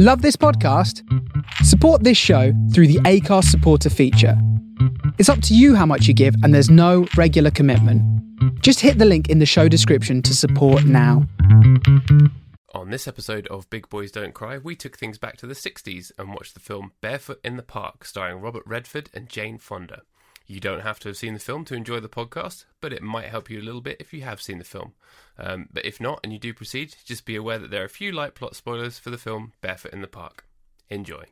Love this podcast? Support this show through the Acast supporter feature. It's up to you how much you give, and there's no regular commitment. Just hit the link in the show description to support now. On this episode of Big Boys Don't Cry, we took things back to the 60s and watched the film Barefoot in the Park, starring Robert Redford and Jane Fonda. You don't have to have seen the film to enjoy the podcast, but it might help you a little bit if you have seen the film. Um, but if not, and you do proceed, just be aware that there are a few light plot spoilers for the film Barefoot in the Park. Enjoy.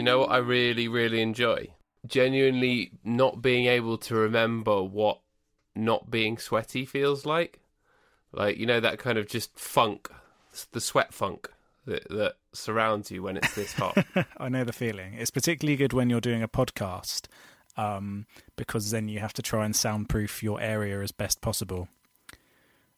You know what I really, really enjoy? Genuinely not being able to remember what not being sweaty feels like. Like, you know, that kind of just funk, the sweat funk that, that surrounds you when it's this hot. I know the feeling. It's particularly good when you're doing a podcast um, because then you have to try and soundproof your area as best possible,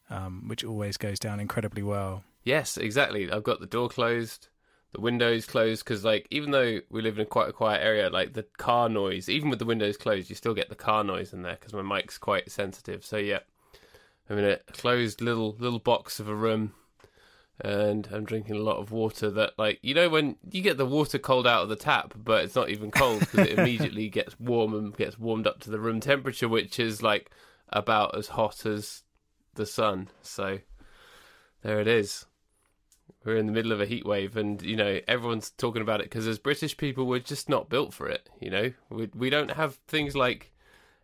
um, which always goes down incredibly well. yes, exactly. I've got the door closed, the windows closed, because, like, even though we live in quite a quiet area, like, the car noise, even with the windows closed, you still get the car noise in there because my mic's quite sensitive. So, yeah, I'm in a closed little little box of a room and I'm drinking a lot of water that, like, you know, when you get the water cold out of the tap, but it's not even cold because it immediately gets warm and gets warmed up to the room temperature, which is like about as hot as the sun. So there it is. We're in the middle of a heat wave, and you know everyone's talking about it because as British people, we're just not built for it. You know, we we don't have things like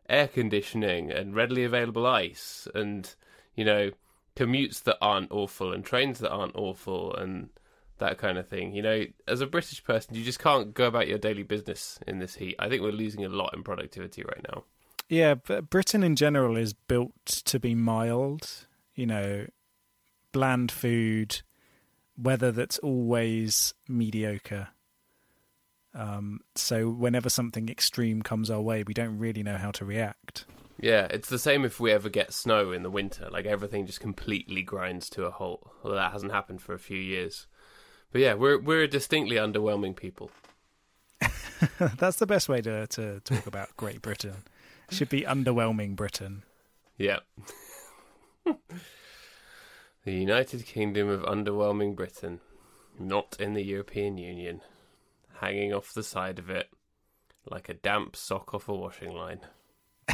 air conditioning and readily available ice, and you know commutes that aren't awful and trains that aren't awful and that kind of thing. You know, as a British person, you just can't go about your daily business in this heat. I think we're losing a lot in productivity right now. Yeah, but Britain in general is built to be mild, you know, bland food, weather that's always mediocre. Um, so whenever something extreme comes our way, we don't really know how to react. Yeah, it's the same if we ever get snow in the winter. Like everything just completely grinds to a halt. Although that hasn't happened for a few years. But yeah, we're we're a distinctly underwhelming people. That's the best way to, to talk about Great Britain. Should be underwhelming Britain. Yeah. the United Kingdom of underwhelming Britain, not in the European Union, hanging off the side of it like a damp sock off a washing line.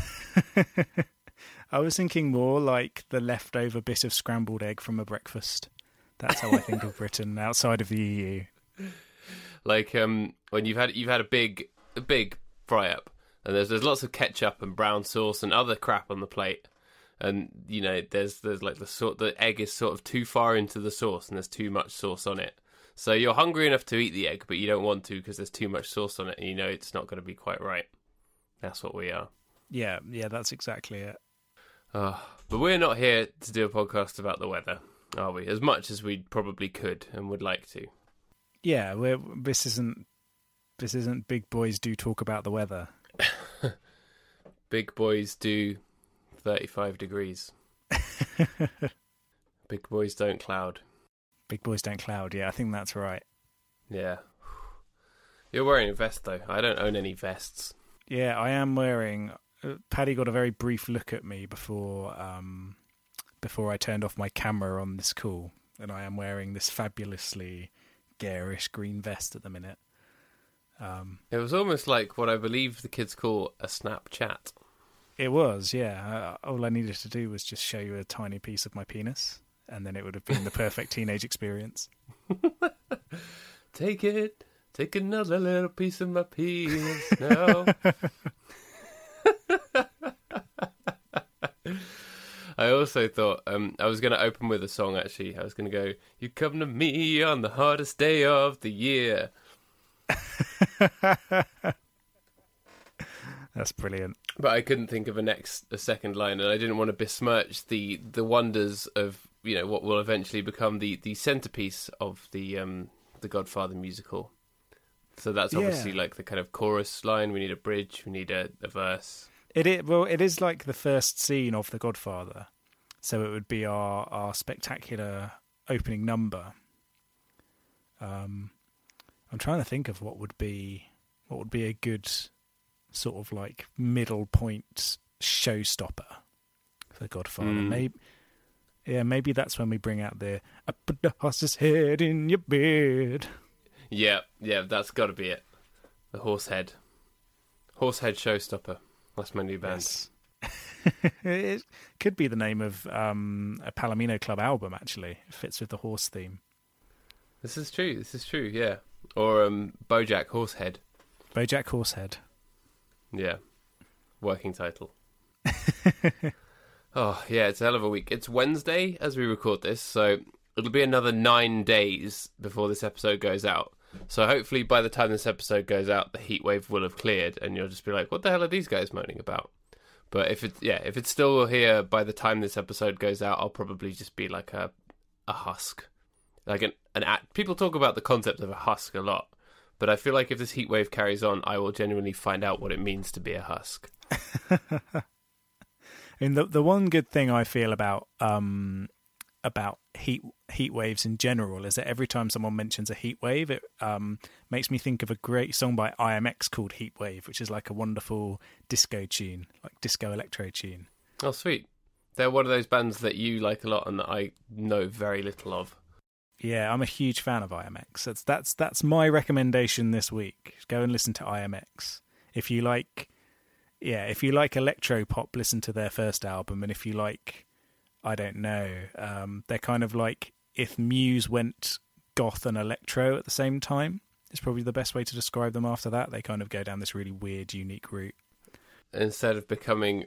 I was thinking more like the leftover bit of scrambled egg from a breakfast. That's how I think of Britain outside of the EU. like um when you've had you've had a big a big fry up and there's there's lots of ketchup and brown sauce and other crap on the plate and you know there's there's like the sort the egg is sort of too far into the sauce and there's too much sauce on it. So you're hungry enough to eat the egg but you don't want to because there's too much sauce on it and you know it's not going to be quite right. That's what we are. Yeah, yeah, that's exactly it. uh, but we're not here to do a podcast about the weather are we? As much as we probably could and would like to. Yeah, we're, this isn't this isn't big boys do talk about the weather. big boys do 35 degrees big boys don't cloud Big boys don't cloud. Yeah, I think that's right. yeah you're wearing a vest though i don't own any vests Yeah, I am wearing. Uh, Paddy got a very brief look at me before um, before I turned off my camera on this call, and I am wearing this fabulously garish green vest at the minute. Um, it was almost like what i believe the kids call a snapchat it was, yeah. Uh, all I needed to do was just show you a tiny piece of my penis, and then it would have been the perfect teenage experience. take it take another little piece of my penis now I also thought um, I was going to open with a song. Actually, I was going to go. You come to me on the hardest day of the year. That's brilliant. but I couldn't think of a next a second line, and I didn't want to besmirch the the wonders of you know what will eventually become the the centerpiece of the um the Godfather musical. So that's obviously Yeah. like the kind of chorus line. We need a bridge. We need a, a verse. It is, well, it is like the first scene of The Godfather, so it would be our our spectacular opening number. Um, I'm trying to think of what would be what would be a good sort of like middle point showstopper for Godfather. Mm. Maybe, yeah, maybe that's when we bring out the "I put the horse's head in your bed." Yeah, yeah, that's got to be it. The horse head, horse head Showstopper. That's my new band. Yes. it could be the name of um, a Palomino Club album. Actually, it fits with the horse theme. This is true. This is true. Yeah. Or um, BoJack Horsehead. BoJack Horsehead. Yeah. Working title. oh yeah, it's a hell of a week. It's Wednesday as we record this, so it'll be another nine days before this episode goes out. So hopefully by the time this episode goes out, the heat wave will have cleared, and you'll just be like, "What the hell are these guys moaning about?" But if it's yeah, if it's still here by the time this episode goes out, I'll probably just be like a a husk, like an an at. People talk about the concept of a husk a lot, but I feel like if this heat wave carries on, I will genuinely find out what it means to be a husk. And the the one good thing I feel about um about heat heat waves in general is that every time someone mentions a heat wave, it um makes me think of a great song by IAMX called Heat Wave, which is like a wonderful disco tune, like disco electro tune. Oh, sweet. They're one of those bands that you like a lot and that I know very little of. Yeah, I'm a huge fan of IAMX. That's that's that's my recommendation this week. Go and listen to IAMX. If you like yeah, if you like electro pop, listen to their first album and if you like I don't know, um they're kind of like if Muse went goth and electro at the same time. It's probably the best way to describe them after that. They kind of go down this really weird unique route. Instead of becoming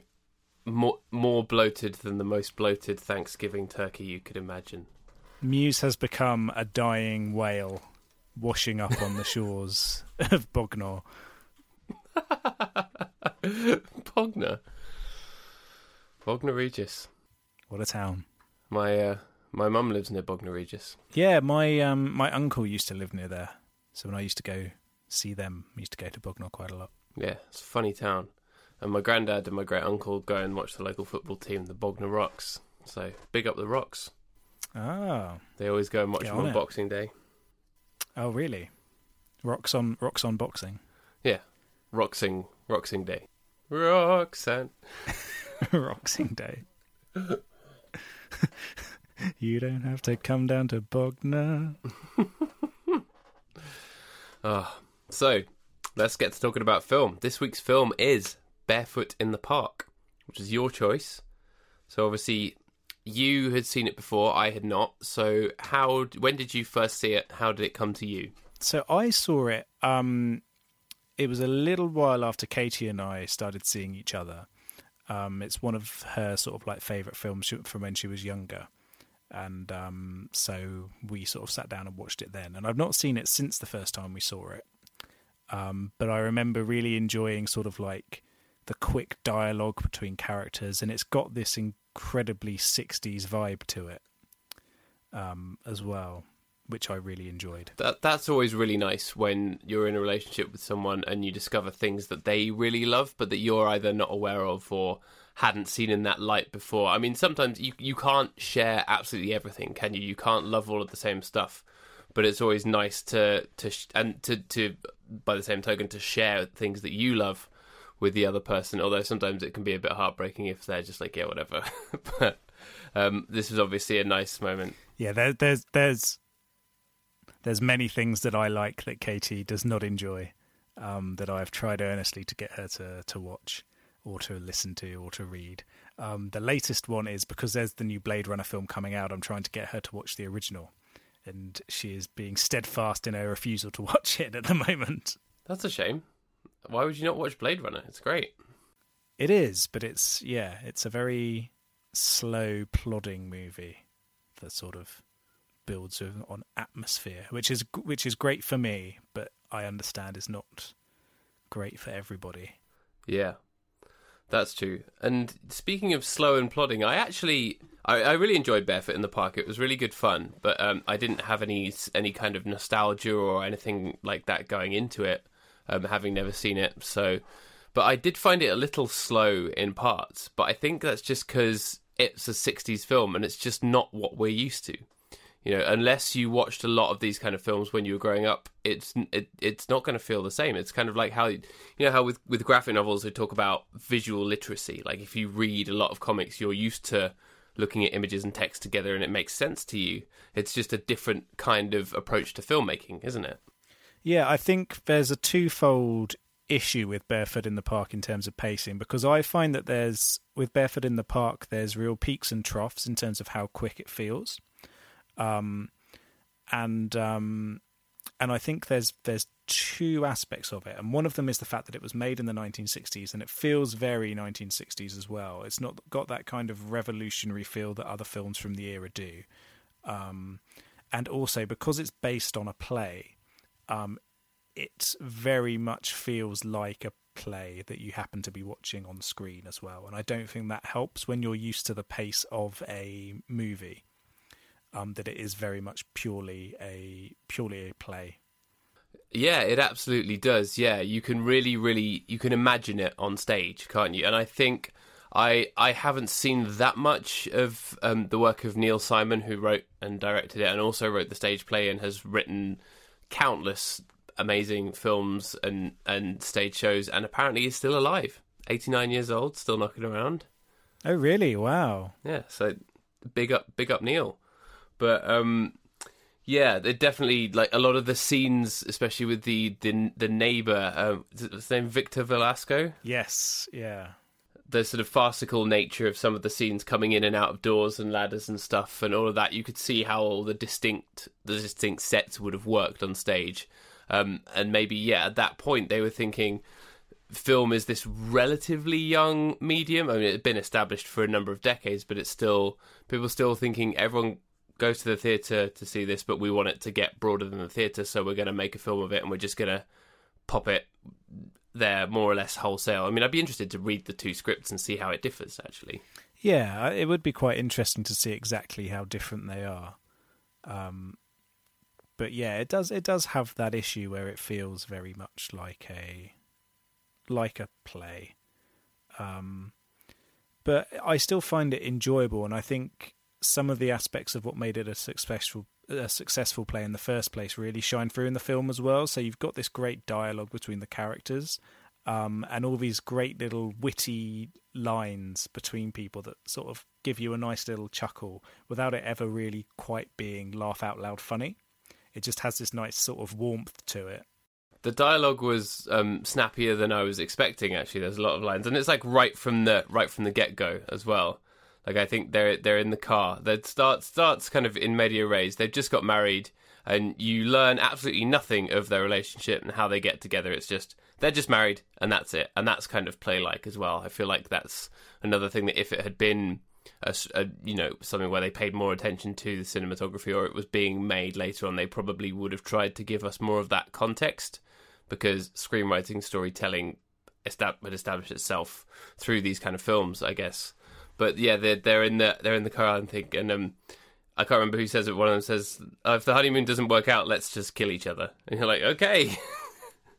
more more bloated than the most bloated Thanksgiving turkey you could imagine. Muse has become a dying whale washing up on the shores of Bognor. Bognor. Bognor Regis. What a town. My uh, my mum lives near Bognor Regis. Yeah, my um my uncle used to live near there. So when I used to go see them, I used to go to Bognor quite a lot. Yeah, it's a funny town. And my granddad and my great uncle go and watch the local football team, the Bognor Rocks. So big up the Rocks. Oh. They always go and watch them on on. Boxing Day. Oh really? Rocks on rocks on boxing. Yeah, Roxing Roxing Day. Roxanne. Roxing Day. you don't have to come down to Bognor. Oh, so let's get to talking about film. This week's film is Barefoot in the Park, which is your choice. So obviously, you had seen it before, I had not. So how? When did you first see it? How did it come to you? So I saw it. Um, it was a little while after Katie and I started seeing each other. Um, it's one of her sort of like favorite films from when she was younger, and um, so we sort of sat down and watched it then. And I've not seen it since the first time we saw it, um, but I remember really enjoying sort of like the quick dialogue between characters, and it's got this incredibly '60s vibe to it um, as well, which I really enjoyed. That that's always really nice when you're in a relationship with someone and you discover things that they really love, but that you're either not aware of or hadn't seen in that light before. I mean, sometimes you you can't share absolutely everything, can you? You can't love all of the same stuff, but it's always nice to to and to to by the same token to share things that you love with the other person. Although sometimes it can be a bit heartbreaking if they're just like, yeah, whatever. but um, this was obviously a nice moment. Yeah, there, there's there's there's many things that I like that Katie does not enjoy um, that I've tried earnestly to get her to to watch or to listen to or to read. Um, the latest one is because there's the new Blade Runner film coming out. I'm trying to get her to watch the original, and she is being steadfast in her refusal to watch it at the moment. That's a shame. Why would you not watch Blade Runner? It's great. It is, but it's yeah, it's a very slow, plodding movie that sort of builds on atmosphere, which is which is great for me, but I understand is not great for everybody. Yeah, that's true. And speaking of slow and plodding, I actually I, I really enjoyed Barefoot in the Park. It was really good fun, but um, I didn't have any any kind of nostalgia or anything like that going into it, um, having never seen it. So, but I did find it a little slow in parts. But I think that's just because it's a '60s film and it's just not what we're used to. You know, unless you watched a lot of these kind of films when you were growing up, it's it, it's not going to feel the same. It's kind of like how you know how with with graphic novels they talk about visual literacy. Like if you read a lot of comics, you're used to looking at images and text together and it makes sense to you. It's just a different kind of approach to filmmaking, isn't it? Yeah, I think there's a twofold issue with Barefoot in the Park in terms of pacing because I find that there's with Barefoot in the Park there's real peaks and troughs in terms of how quick it feels. Um and um and I think there's there's two aspects of it, and one of them is the fact that it was made in the 1960s, and it feels very 1960s as well. It's not got that kind of revolutionary feel that other films from the era do, um, and also because it's based on a play, um, it very much feels like a play that you happen to be watching on screen as well. And I don't think that helps when you're used to the pace of a movie um, that it is very much purely a purely a play. Yeah, it absolutely does. Yeah, you can really, really, you can imagine it on stage, can't you? And I think I I haven't seen that much of um, the work of Neil Simon, who wrote and directed it, and also wrote the stage play and has written countless amazing films and and stage shows, and apparently he's still alive, eighty nine years old, still knocking around. Oh, really? Wow. Yeah. So big up, big up, Neil. But um, yeah, they definitely like a lot of the scenes, especially with the the, the neighbor. Um, is his name Victor Velasco? Yes. Yeah. The sort of farcical nature of some of the scenes coming in and out of doors and ladders and stuff, and all of that. You could see how all the distinct the distinct sets would have worked on stage. Um, and maybe yeah, at that point they were thinking film is this relatively young medium. I mean, it's been established for a number of decades, but it's still people still thinking everyone goes to the theatre to see this, but we want it to get broader than the theatre, so we're going to make a film of it and we're just going to pop it there more or less wholesale. I mean, I'd be interested to read the two scripts and see how it differs, actually. Yeah, it would be quite interesting to see exactly how different they are. Um, but yeah, it does it does have that issue where it feels very much like a like a play. Um, but I still find it enjoyable, and I think some of the aspects of what made it a successful a successful play in the first place really shine through in the film as well. So you've got this great dialogue between the characters, um, and all these great little witty lines between people that sort of give you a nice little chuckle without it ever really quite being laugh out loud funny. It just has this nice sort of warmth to it. The dialogue was um, snappier than I was expecting. Actually, there's a lot of lines, and it's like right from the right from the get go as well. Like I think they're they're in the car. That starts starts kind of in media res. They've just got married, and you learn absolutely nothing of their relationship and how they get together. It's just they're just married, and that's it. And that's kind of play like as well. I feel like that's another thing that if it had been a, a, you know something where they paid more attention to the cinematography or it was being made later on, they probably would have tried to give us more of that context because screenwriting, storytelling, would establish itself through these kind of films, I guess. But yeah, they're they're in the they're in the car, I think, and um, I can't remember who says it. One of them says, oh, "If the honeymoon doesn't work out, let's just kill each other." And you're like, "Okay."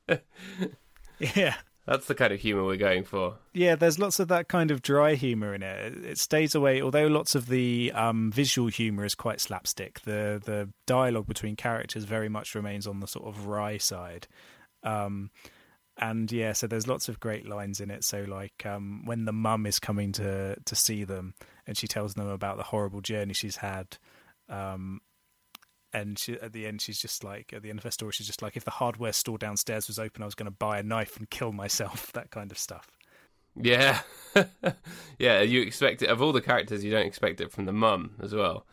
yeah. That's the kind of humor we're going for. Yeah, there's lots of that kind of dry humor in it. It stays away, although lots of the um, visual humor is quite slapstick. The the dialogue between characters very much remains on the sort of wry side. Um, and yeah, so there's lots of great lines in it. So like um, when the mum is coming to to see them, and she tells them about the horrible journey she's had, um, and she, at the end she's just like at the end of her story she's just like if the hardware store downstairs was open, I was going to buy a knife and kill myself. That kind of stuff. Yeah, yeah. You expect it of all the characters, you don't expect it from the mum as well.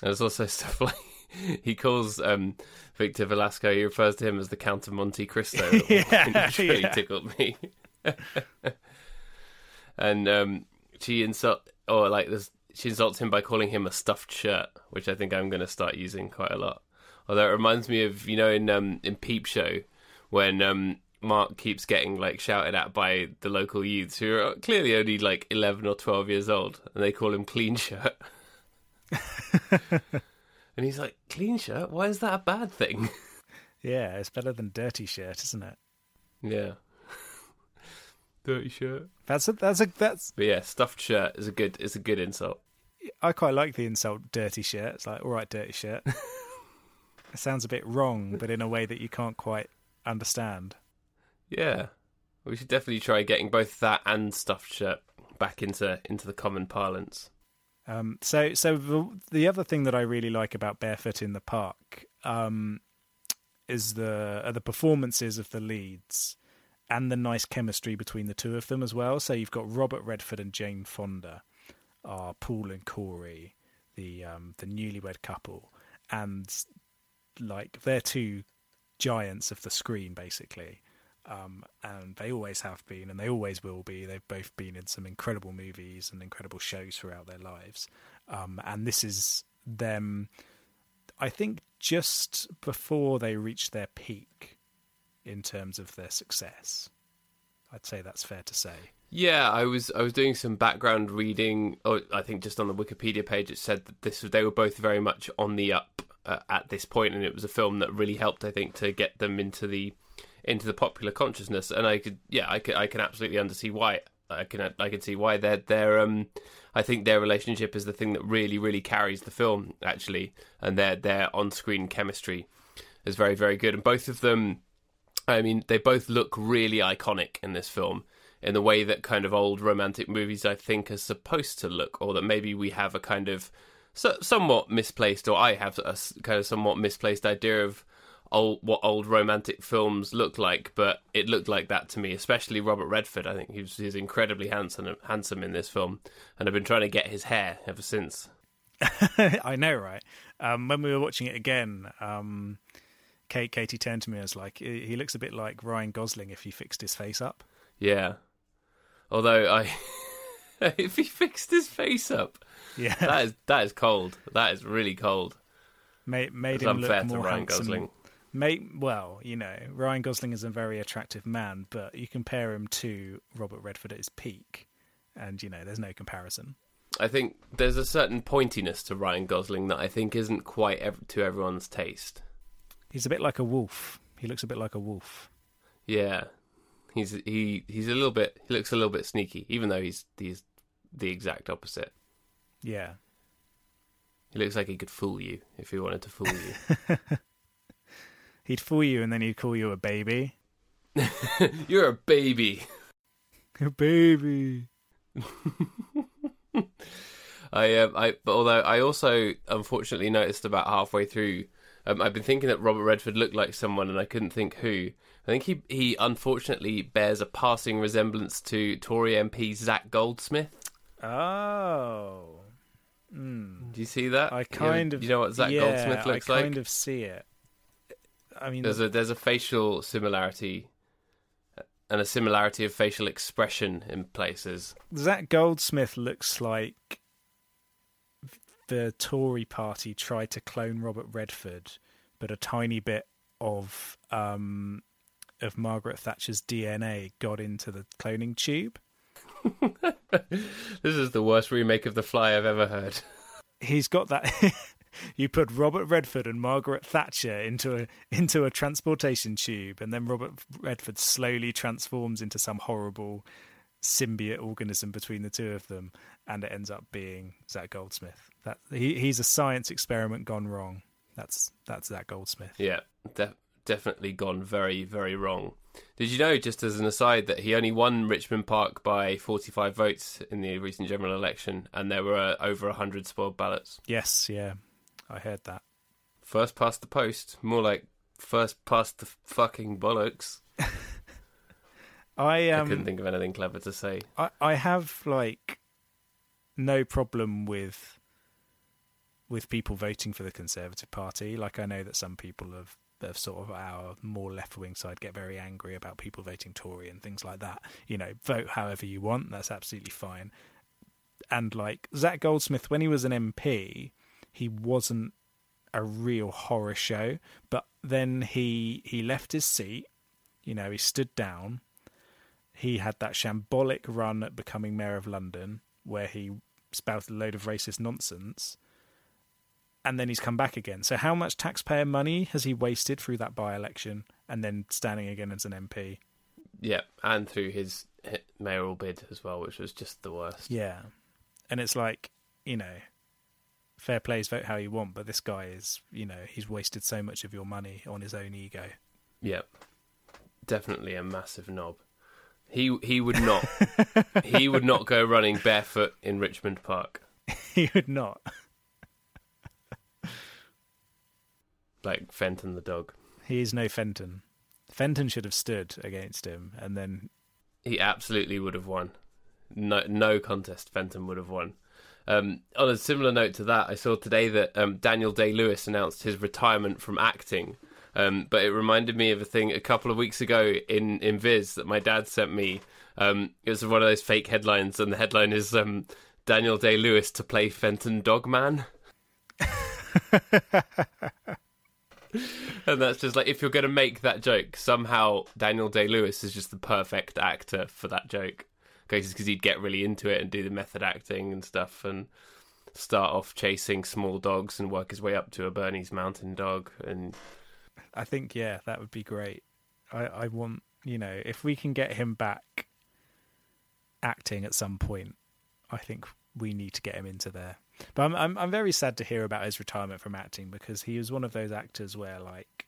There's also stuff like he calls um, Victor Velasco. He refers to him as the Count of Monte Cristo, yeah, which really yeah. tickled me. and um, she insult or like this, she insults him by calling him a stuffed shirt, which I think I'm going to start using quite a lot. Although it reminds me of you know in um, in Peep Show when um, Mark keeps getting like shouted at by the local youths who are clearly only like 11 or 12 years old, and they call him clean shirt. And he's like, clean shirt? Why is that a bad thing? Yeah, it's better than dirty shirt, isn't it? yeah. Dirty shirt. That's a that's a that's But yeah, stuffed shirt is a good is a good insult. I quite like the insult "dirty shirt. It's like, all right, dirty shirt. it sounds a bit wrong, but in a way that you can't quite understand. Yeah, we should definitely try getting both that and stuffed shirt back into into the common parlance. Um, so, so the, the other thing that I really like about Barefoot in the Park um, is the the performances of the leads and the nice chemistry between the two of them as well. So you've got Robert Redford and Jane Fonda, are Paul and Corey, the um, the newlywed couple, and like they're two giants of the screen basically. Um, and they always have been, and they always will be. They've both been in some incredible movies and incredible shows throughout their lives. Um, and this is them, I think, just before they reach their peak in terms of their success. I'd say that's fair to say. Yeah, I was I was doing some background reading. Oh, I think just on the Wikipedia page it said that this they were both very much on the up uh, at this point, and it was a film that really helped, I think, to get them into the into the popular consciousness. And I could, yeah, I could, I can absolutely understand why. I can, I can see why their their um, I think their relationship is the thing that really, really carries the film actually, and their their on screen chemistry is very, very good. And both of them, I mean, they both look really iconic in this film in the way that kind of old romantic movies I think are supposed to look, or that maybe we have a kind of so, somewhat misplaced, or I have a kind of somewhat misplaced idea of old what old romantic films look like, but it looked like that to me. Especially Robert Redford. I think he was, he's incredibly handsome handsome in this film, and I've been trying to get his hair ever since. I know, right? Um, when we were watching it again, um, Kate Katie turned to me and was like, "He looks a bit like Ryan Gosling if he fixed his face up." Yeah, although I, if he fixed his face up, yeah, that is that is cold. That is really cold. Made made him look more Ryan handsome. Gosling. Mate, well, you know, Ryan Gosling is a very attractive man, but you compare him to Robert Redford at his peak, and you know, there's no comparison. I think there's a certain pointiness to Ryan Gosling that I think isn't quite ev- to everyone's taste. He's a bit like a wolf. He looks a bit like a wolf. Yeah, he's he he's a little bit. He looks a little bit sneaky, even though he's he's the exact opposite. Yeah, he looks like he could fool you if he wanted to fool you. He'd fool you and then he'd call you a baby. You're a baby. A baby. I um, I although I also unfortunately noticed about halfway through um, I've been thinking that Robert Redford looked like someone and I couldn't think who. I think he he unfortunately bears a passing resemblance to Tory MP Zac Goldsmith. Oh. Mm. Do you see that? I kind you of you know what Zac yeah, Goldsmith looks like? I kind of see it. I mean, there's a there's a facial similarity and a similarity of facial expression in places. Zac Goldsmith looks like the Tory party tried to clone Robert Redford, but a tiny bit of um, of Margaret Thatcher's DNA got into the cloning tube. this is the worst remake of The Fly I've ever heard. He's got that. you put Robert Redford and Margaret Thatcher into a into a transportation tube, and then Robert Redford slowly transforms into some horrible symbiote organism between the two of them, and it ends up being Zac Goldsmith. That he he's a science experiment gone wrong. That's that's Zac Goldsmith. Yeah, de- definitely gone very very wrong. Did you know, just as an aside, that he only won Richmond Park by 45 votes in the recent general election, and there were uh, over 100 spoiled ballots? Yes, yeah. I heard that. First past the post, more like first past the fucking bollocks. I um, I couldn't think of anything clever to say. I I have like no problem with with people voting for the Conservative Party. Like I know that some people of of sort of our more left wing side get very angry about people voting Tory and things like that. You know, vote however you want. That's absolutely fine. And like Zac Goldsmith, when he was an MP, he wasn't a real horror show. But then he he left his seat. You know, he stood down. He had that shambolic run at becoming mayor of London, where he spouted a load of racist nonsense, and then he's come back again. So, how much taxpayer money has he wasted through that by-election, and then standing again as an MP? Yeah, and through his mayoral bid as well, which was just the worst. Yeah, and it's like you know fair plays, vote how you want, but this guy is, you know, he's wasted so much of your money on his own ego. Yep. Definitely a massive knob. He he would not he would not go running barefoot in Richmond Park. he would not. Like Fenton the dog. He is no Fenton. Fenton should have stood against him, and then He absolutely would have won. No no contest Fenton would have won. Um, on a similar note to that, I saw today that um, Daniel Day Lewis announced his retirement from acting. Um, but it reminded me of a thing a couple of weeks ago in, in Viz that my dad sent me. Um, it was one of those fake headlines, and the headline is um, Daniel Day Lewis to play Fenton Dogman. and that's just like if you're going to make that joke, somehow Daniel Day Lewis is just the perfect actor for that joke. Because he'd get really into it and do the method acting and stuff, and start off chasing small dogs and work his way up to a Bernese Mountain Dog. And I think yeah, that would be great. I, I want you know if we can get him back acting at some point, I think we need to get him into there. But I'm I'm I'm very sad to hear about his retirement from acting because he was one of those actors where like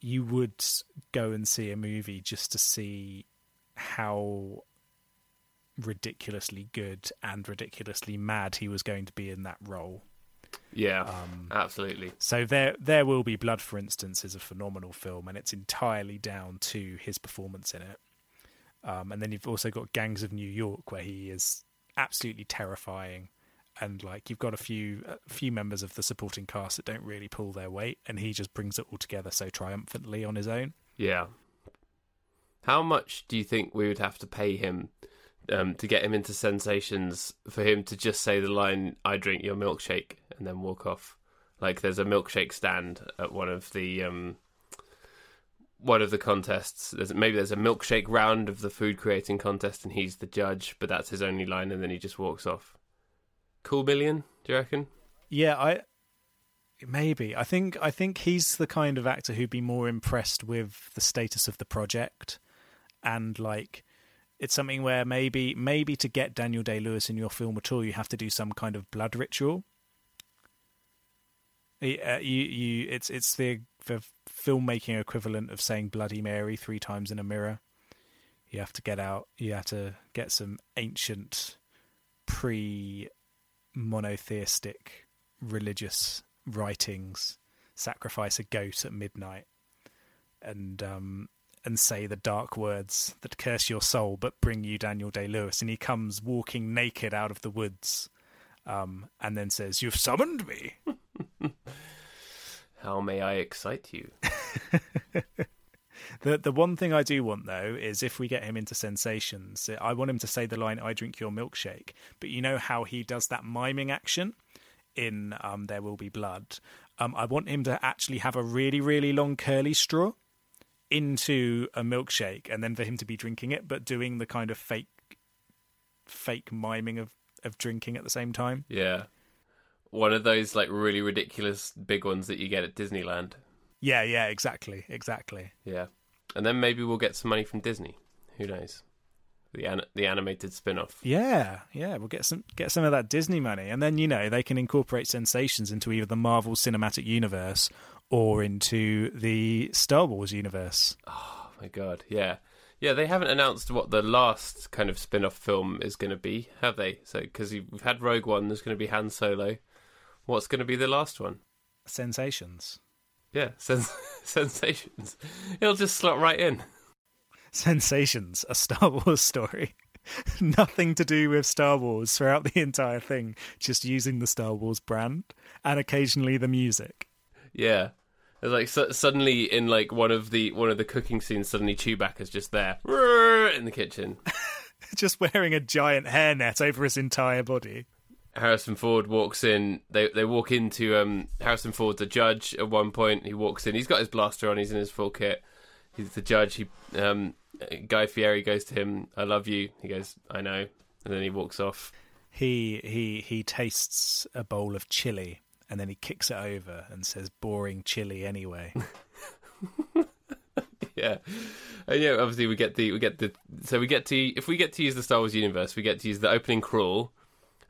you would go and see a movie just to see how ridiculously good and ridiculously mad he was going to be in that role. yeah, Um, absolutely. so there, there will be blood. For instance, is a phenomenal film, and it's entirely down to his performance in it. Um, and then you've also got Gangs of New York, where he is absolutely terrifying, and like you've got a few, a few members of the supporting cast that don't really pull their weight, and he just brings it all together so triumphantly on his own. Yeah. How much do you think we would have to pay him um, to get him into sensations for him to just say the line "I drink your milkshake" and then walk off? Like there's a milkshake stand at one of the um, one of the contests. There's, maybe there's a milkshake round of the food creating contest, and he's the judge, but that's his only line, and then he just walks off. Cool million, do you reckon? Yeah, I maybe I think I think he's the kind of actor who'd be more impressed with the status of the project, and like it's something where maybe maybe to get Daniel Day Lewis in your film at all, you have to do some kind of blood ritual. Uh, you you it's it's the the filmmaking equivalent of saying Bloody Mary three times in a mirror. You have to get out. You have to get some ancient pre monotheistic religious writings, sacrifice a goat at midnight, and um, and say the dark words that curse your soul but bring you Daniel Day Lewis, and he comes walking naked out of the woods, um, and then says, "You've summoned me." How may I excite you? The the one thing I do want though is if we get him into sensations, I want him to say the line "I drink your milkshake." But you know how he does that miming action in um, "There Will Be Blood." Um, I want him to actually have a really really long curly straw into a milkshake, and then for him to be drinking it, but doing the kind of fake fake miming of of drinking at the same time. Yeah. One of those like really ridiculous big ones that you get at Disneyland. Yeah, yeah, exactly, exactly. Yeah. And then maybe we'll get some money from Disney. Who knows? The an- the animated spin-off. Yeah, yeah, we'll get some get some of that Disney money, and then you know they can incorporate sensations into either the Marvel Cinematic Universe or into the Star Wars universe. Oh my god. Yeah. Yeah, they haven't announced what the last kind of spin-off film is going to be, have they? So cuz we've had Rogue One, there's going to be Han Solo. What's going to be the last one? Sensations, Yeah, sens- sensations. It'll just slot right in. sensations, a Star Wars story. Nothing to do with Star Wars throughout the entire thing, just using the Star Wars brand and occasionally the music. Yeah. It's like su- suddenly in like one of the one of the cooking scenes, suddenly Chewbacca's just there in the kitchen. just wearing a giant hairnet over his entire body. Harrison Ford walks in. They they walk into um Harrison Ford's a judge at one point. He walks in. He's got his blaster on. He's in his full kit. He's the judge. He um Guy Fieri goes to him. I love you. He goes. I know. And then he walks off. he he he tastes a bowl of chili and then he kicks it over and says boring chili anyway Yeah. And yeah, obviously we get the we get the so we get to if we get to use the Star Wars universe, we get to use the opening crawl,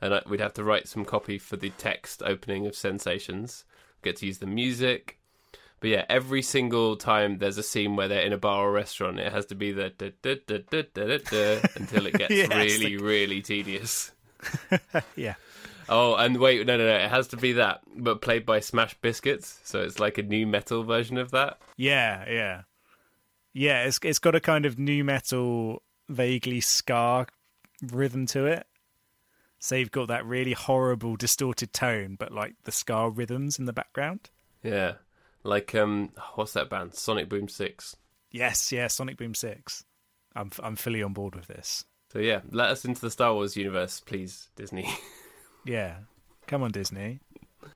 and I, we'd have to write some copy for the text opening of Sensations. Get to use the music. But yeah, every single time there's a scene where they're in a bar or restaurant, it has to be the da, da, da, until it gets Yes. really, really tedious. yeah. Oh, and wait, no, no, no, it has to be that, but played by Smash Biscuits, so it's like a new metal version of that. Yeah, yeah. Yeah, it's it's got a kind of new metal, vaguely ska rhythm to it. So you've got that really horrible distorted tone, but like the ska rhythms in the background. Yeah, like um, what's that band? Sonic Boom Six. Yes, yeah, Sonic Boom Six. I'm I'm fully on board with this. So yeah, let us into the Star Wars universe, please, Disney. Yeah, come on, Disney.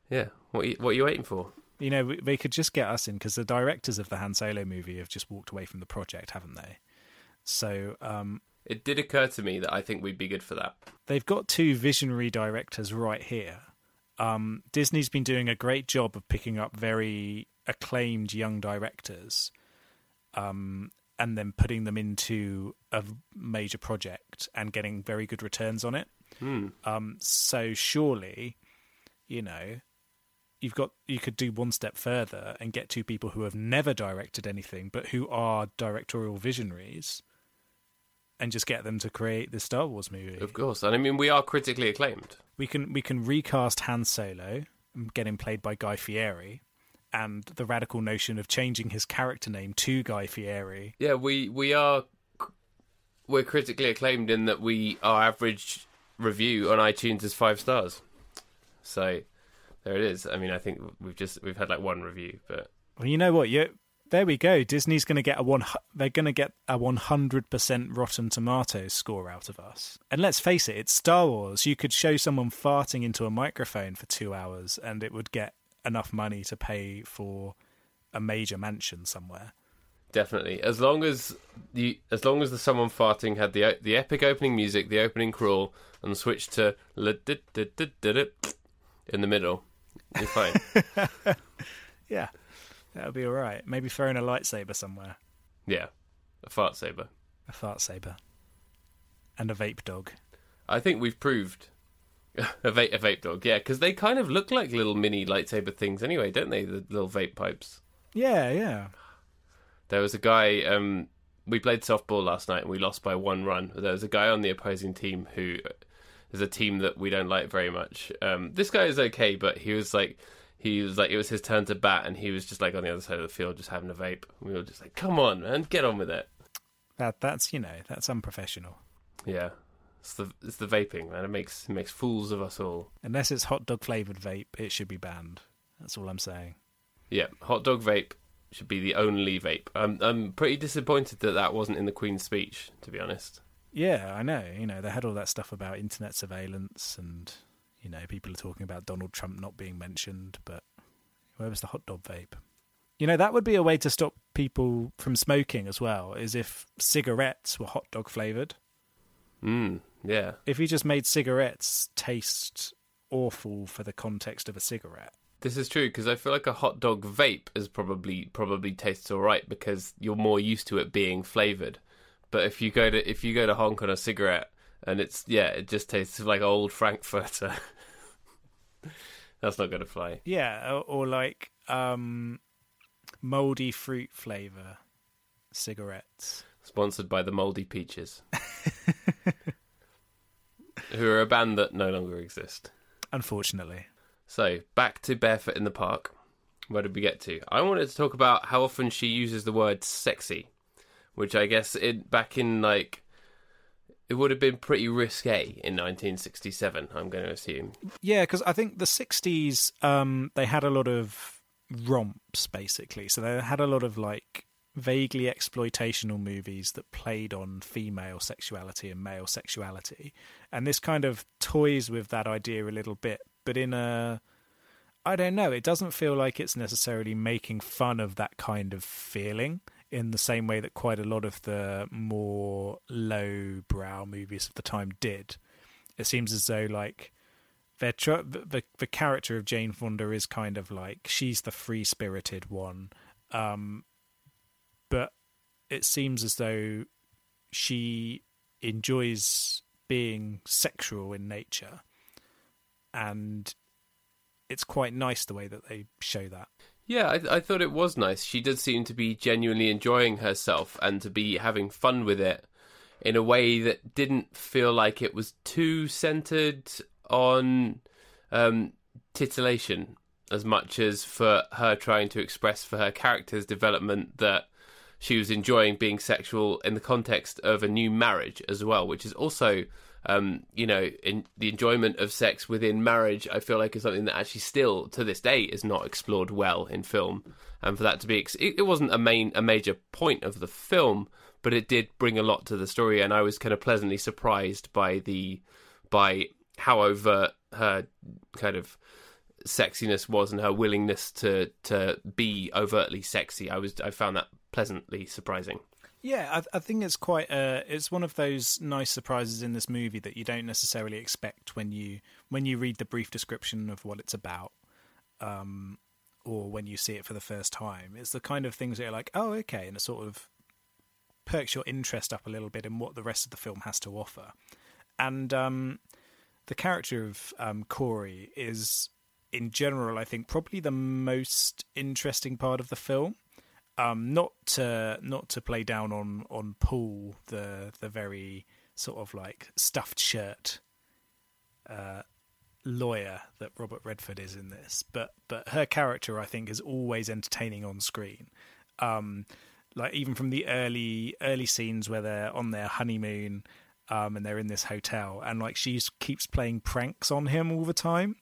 yeah, what you, what are you waiting for? You know we- they could just get us in because the directors of the Han Solo movie have just walked away from the project, haven't they? So um, It did occur to me that I think we'd be good for that. they've got two visionary directors right here. Um, Disney's been doing a great job of picking up very acclaimed young directors, um, and then putting them into a major project and getting very good returns on it. Hmm. Um, so surely, you know, you've got you could do one step further and get two people who have never directed anything but who are directorial visionaries, and just get them to create the Star Wars movie. Of course, and I mean we are critically acclaimed. We can we can recast Han Solo, getting played by Guy Fieri, and the radical notion of changing his character name to Guy Fieri. Yeah, we we are we're critically acclaimed in that we our average review on iTunes is five stars. So there it is. I mean, I think we've just we've had like one review, but Well, you know what? You there we go. Disney's going to get a one. They're going to get a one hundred percent Rotten Tomatoes score out of us. And let's face it, it's Star Wars. You could show someone farting into a microphone for two hours, and it would get enough money to pay for a major mansion somewhere. Definitely as long as the as long as the someone farting had the the epic opening music, the opening crawl, and switched to in the middle, you're fine. Yeah, that would be all right. Maybe throwing a lightsaber somewhere, yeah, a fart saber. a fart saber, and a vape dog. I think we've proved a vape, a vape dog. Yeah, because they kind of look like little mini lightsaber things anyway, don't they? The little vape pipes. Yeah, yeah. There was a guy. Um, we played softball last night and we lost by one run. There was a guy on the opposing team who is a team that we don't like very much. Um, this guy is okay, but he was like, he was like, it was his turn to bat, and he was just like on the other side of the field, just having a vape. We were just like, come on, man, get on with it. That that's you know that's unprofessional. Yeah, it's the it's the vaping, man. It makes it makes fools of us all. Unless it's hot dog flavored vape, it should be banned. That's all I'm saying. Yeah, hot dog vape should be the only vape. I'm I'm pretty disappointed that that wasn't in the Queen's speech, to be honest. Yeah, I know. You know, they had all that stuff about internet surveillance and, you know, people are talking about Donald Trump not being mentioned, but where was the hot dog vape? You know, that would be a way to stop people from smoking as well, is if cigarettes were hot dog flavored. Mm, yeah, If you just made cigarettes taste awful for the context of a cigarette. This is true because I feel like a hot dog vape is probably probably tastes all right because you're more used to it being flavored. But if you go to if you go to honk on a cigarette and it's yeah, it just tastes like old Frankfurter. That's not going to fly. Yeah, or, or like um, moldy fruit flavor cigarettes. Sponsored by the Moldy Peaches, who are a band that no longer exist. Unfortunately. So back to Barefoot in the Park. Where did we get to? I wanted to talk about how often she uses the word sexy, which I guess it back in like it would have been pretty risque in 1967. I'm going to assume. Yeah, because I think the '60s um, they had a lot of romps, basically. So they had a lot of like vaguely exploitational movies that played on female sexuality and male sexuality, and this kind of toys with that idea a little bit, but in a I don't know. It doesn't feel like it's necessarily making fun of that kind of feeling in the same way that quite a lot of the more low-brow movies of the time did. It seems as though like they're tr- the, the character of Jane Fonda is kind of like she's the free-spirited one, um, but it seems as though she enjoys being sexual in nature and it's quite nice the way that they show that. Yeah, I, I thought it was nice. She did seem to be genuinely enjoying herself and to be having fun with it in a way that didn't feel like it was too centered on um, titillation as much as for her trying to express for her character's development that she was enjoying being sexual in the context of a new marriage as well, which is also, um, you know, in the enjoyment of sex within marriage. I feel like is something that actually still to this day is not explored well in film, and for that to be, it, it wasn't a main a major point of the film, but it did bring a lot to the story, and I was kind of pleasantly surprised by the by how overt her kind of sexiness was and her willingness to to be overtly sexy. I was I found that pleasantly surprising. Yeah, I, I think it's quite. Uh, it's one of those nice surprises in this movie that you don't necessarily expect when you when you read the brief description of what it's about, um, or when you see it for the first time. It's the kind of things that you're like, oh, okay, and it sort of perks your interest up a little bit in what the rest of the film has to offer. And um, the character of um, Corey is, in general, I think probably the most interesting part of the film um, not to not to play down on on Paul, the the very sort of like stuffed shirt uh, lawyer that Robert Redford is in this, but but her character I think is always entertaining on screen. Um, like even from the early early scenes where they're on their honeymoon um, and they're in this hotel, and like she keeps playing pranks on him all the time.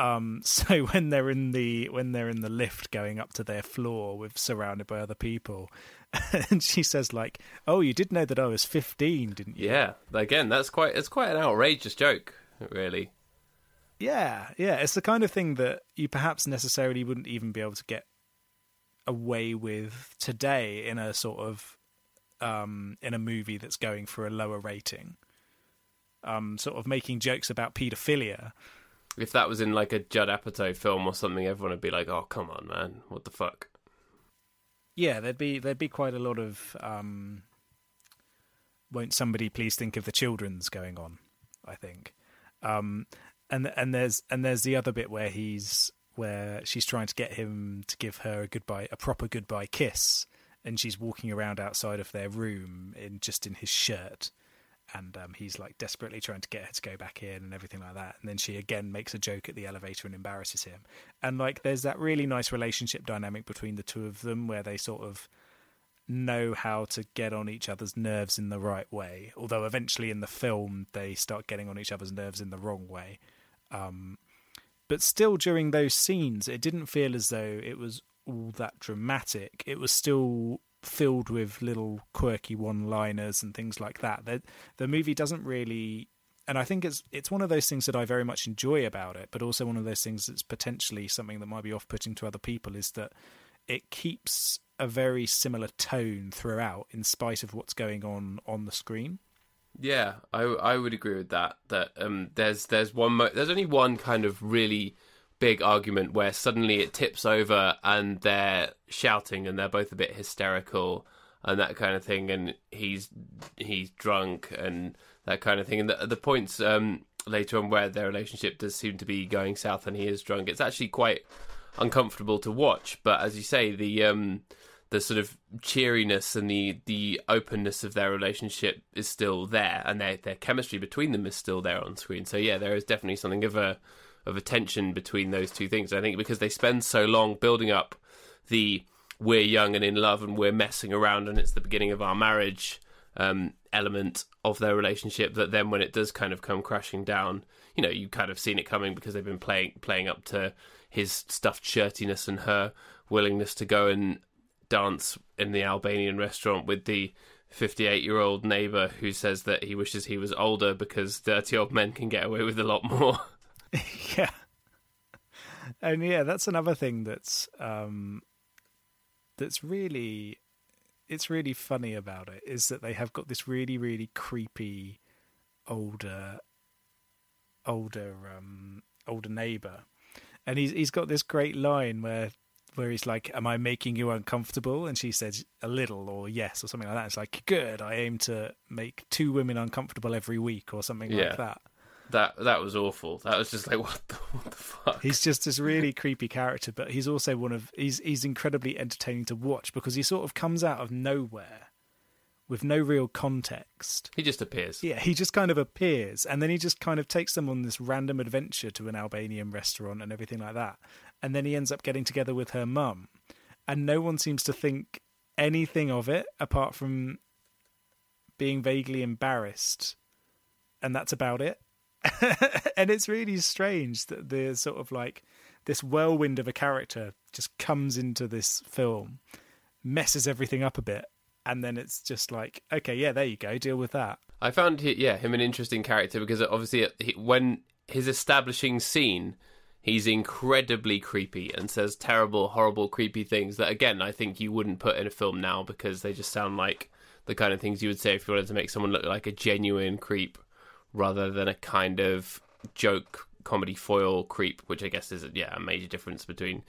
Um, so when they're in the when they're in the lift going up to their floor with surrounded by other people, and she says like, "Oh, you did know that I was 15, didn't you?" Yeah, again, that's quite it's quite an outrageous joke, really. Yeah, yeah, it's the kind of thing that you perhaps necessarily wouldn't even be able to get away with today in a sort of um, in a movie that's going for a lower rating. Um, sort of making jokes about paedophilia if that was in like a Judd Apatow film or something, everyone would be like, "Oh, come on, man, what the fuck." Yeah, there'd be there'd be quite a lot of um, won't somebody please think of the children's going on. I think, um, and and there's and there's the other bit where he's where she's trying to get him to give her a goodbye, a proper goodbye kiss, and she's walking around outside of their room in just in his shirt, and um, he's like desperately trying to get her to go back in and everything like that and then she again makes a joke at the elevator and embarrasses him. And like there's that really nice relationship dynamic between the two of them where they sort of know how to get on each other's nerves in the right way although eventually in the film they start getting on each other's nerves in the wrong way. Um, but still during those scenes it didn't feel as though it was all that dramatic. It was still filled with little quirky one-liners and things like that. The, the movie doesn't really, and I think it's it's one of those things that I very much enjoy about it, but also one of those things that's potentially something that might be off-putting to other people is that it keeps a very similar tone throughout, in spite of what's going on on the screen. Yeah, I I would agree with that. That um, there's there's one mo- there's only one kind of really big argument where suddenly it tips over and they're shouting and they're both a bit hysterical and that kind of thing and he's he's drunk and that kind of thing. And the, the points um, later on where their relationship does seem to be going south and he is drunk it's actually quite uncomfortable to watch. But as you say the um, the sort of cheeriness and the the openness of their relationship is still there and their their chemistry between them is still there on screen. So yeah there is definitely something of a of a tension between those two things. I think because they spend so long building up the we're young and in love and we're messing around and it's the beginning of our marriage um, element of their relationship that then when it does kind of come crashing down, you know, you kind of seen it coming because they've been playing playing up to his stuffed shirtiness and her willingness to go and dance in the Albanian restaurant with the 58 year old neighbor who says that he wishes he was older because dirty old men can get away with a lot more. yeah. And yeah, that's another thing that's um that's really it's really funny about it is that they have got this really really creepy older older um older neighbor and he's he's got this great line where where he's like am i making you uncomfortable and she says a little or yes or something like that it's like good i aim to make two women uncomfortable every week or something yeah. like that that that was awful. That was just like what the, what the fuck. He's just this really creepy character, but he's also one of he's he's incredibly entertaining to watch because he sort of comes out of nowhere with no real context. He just appears. Yeah, he just kind of appears and then he just kind of takes them on this random adventure to an Albanian restaurant and everything like that. And then he ends up getting together with her mum. And no one seems to think anything of it apart from being vaguely embarrassed. And that's about it. and it's really strange that the sort of like this whirlwind of a character just comes into this film, messes everything up a bit, and then it's just like, okay, yeah, there you go, deal with that. I found he, yeah him an interesting character because obviously uh, he, when his establishing scene, he's incredibly creepy and says terrible, horrible, creepy things that again I think you wouldn't put in a film now because they just sound like the kind of things you would say if you wanted to make someone look like a genuine creep rather than a kind of joke comedy foil creep, which I guess is yeah a major difference between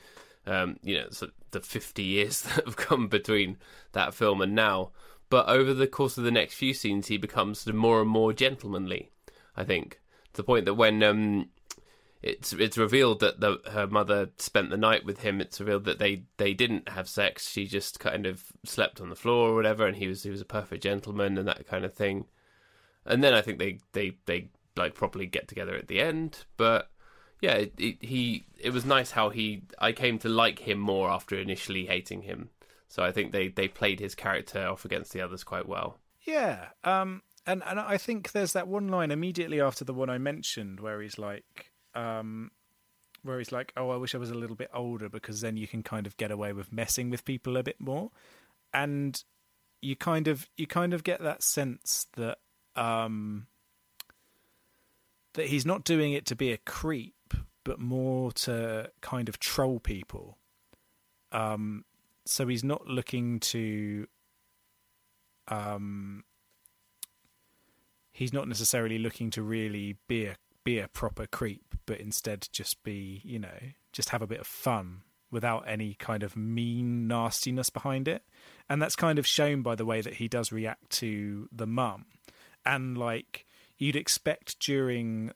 um, you know the fifty years that have come between that film and now. But over the course of the next few scenes, he becomes more and more gentlemanly. I think to the point that when um, it's it's revealed that the, her mother spent the night with him. It's revealed that they, they didn't have sex. She just kind of slept on the floor or whatever, and he was he was a perfect gentleman and that kind of thing. And then I think they they they like properly get together at the end. But yeah, it, it, he it was nice how he I came to like him more after initially hating him. So I think they they played his character off against the others quite well. Yeah, um, and and I think there's that one line immediately after the one I mentioned where he's like, um, where he's like, "Oh, I wish I was a little bit older because then you can kind of get away with messing with people a bit more," and you kind of you kind of get that sense that um, that he's not doing it to be a creep, but more to kind of troll people. Um, so he's not looking to. Um, he's not necessarily looking to really be a be a proper creep, but instead just be, you know, just have a bit of fun without any kind of mean nastiness behind it. And that's kind of shown by the way that he does react to the mum. And like you'd expect during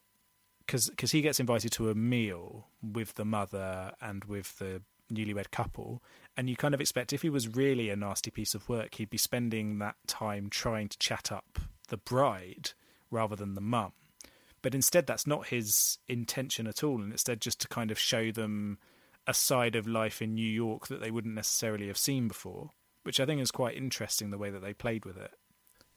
because because he gets invited to a meal with the mother and with the newlywed couple and you kind of expect if he was really a nasty piece of work he'd be spending that time trying to chat up the bride rather than the mum. But instead that's not his intention at all and instead just to kind of show them a side of life in New York that they wouldn't necessarily have seen before which I think is quite interesting the way that they played with it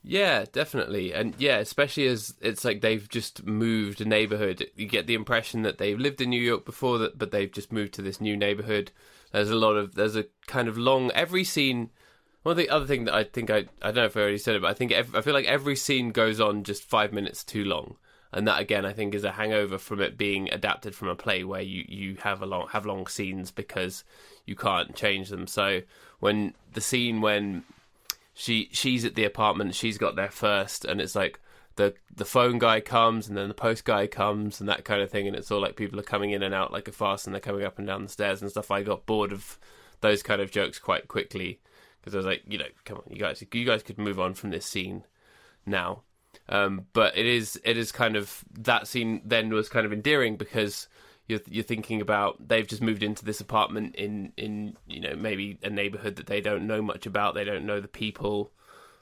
yeah, definitely. And yeah, especially as it's like they've just moved a neighborhood. You get the impression that they've lived in New York before that but they've just moved to this new neighborhood. There's a lot of there's a kind of long every scene one of the other thing that I think I I don't know if I already said it, but I think every, I feel like every scene goes on just five minutes too long, and that again I think is a hangover from it being adapted from a play where you you have a long have long scenes because you can't change them. So when the scene when she she's at the apartment. She's got there first, and it's like the the phone guy comes, and then the post guy comes, and that kind of thing. And it's all like people are coming in and out like a fast, and they're coming up and down the stairs and stuff. I got bored of those kind of jokes quite quickly because I was like, you know, come on, you guys, you guys could move on from this scene now. Um, but it is it is kind of that scene then was kind of endearing because you're you're thinking about they've just moved into this apartment in in you know maybe a neighborhood that they don't know much about they don't know the people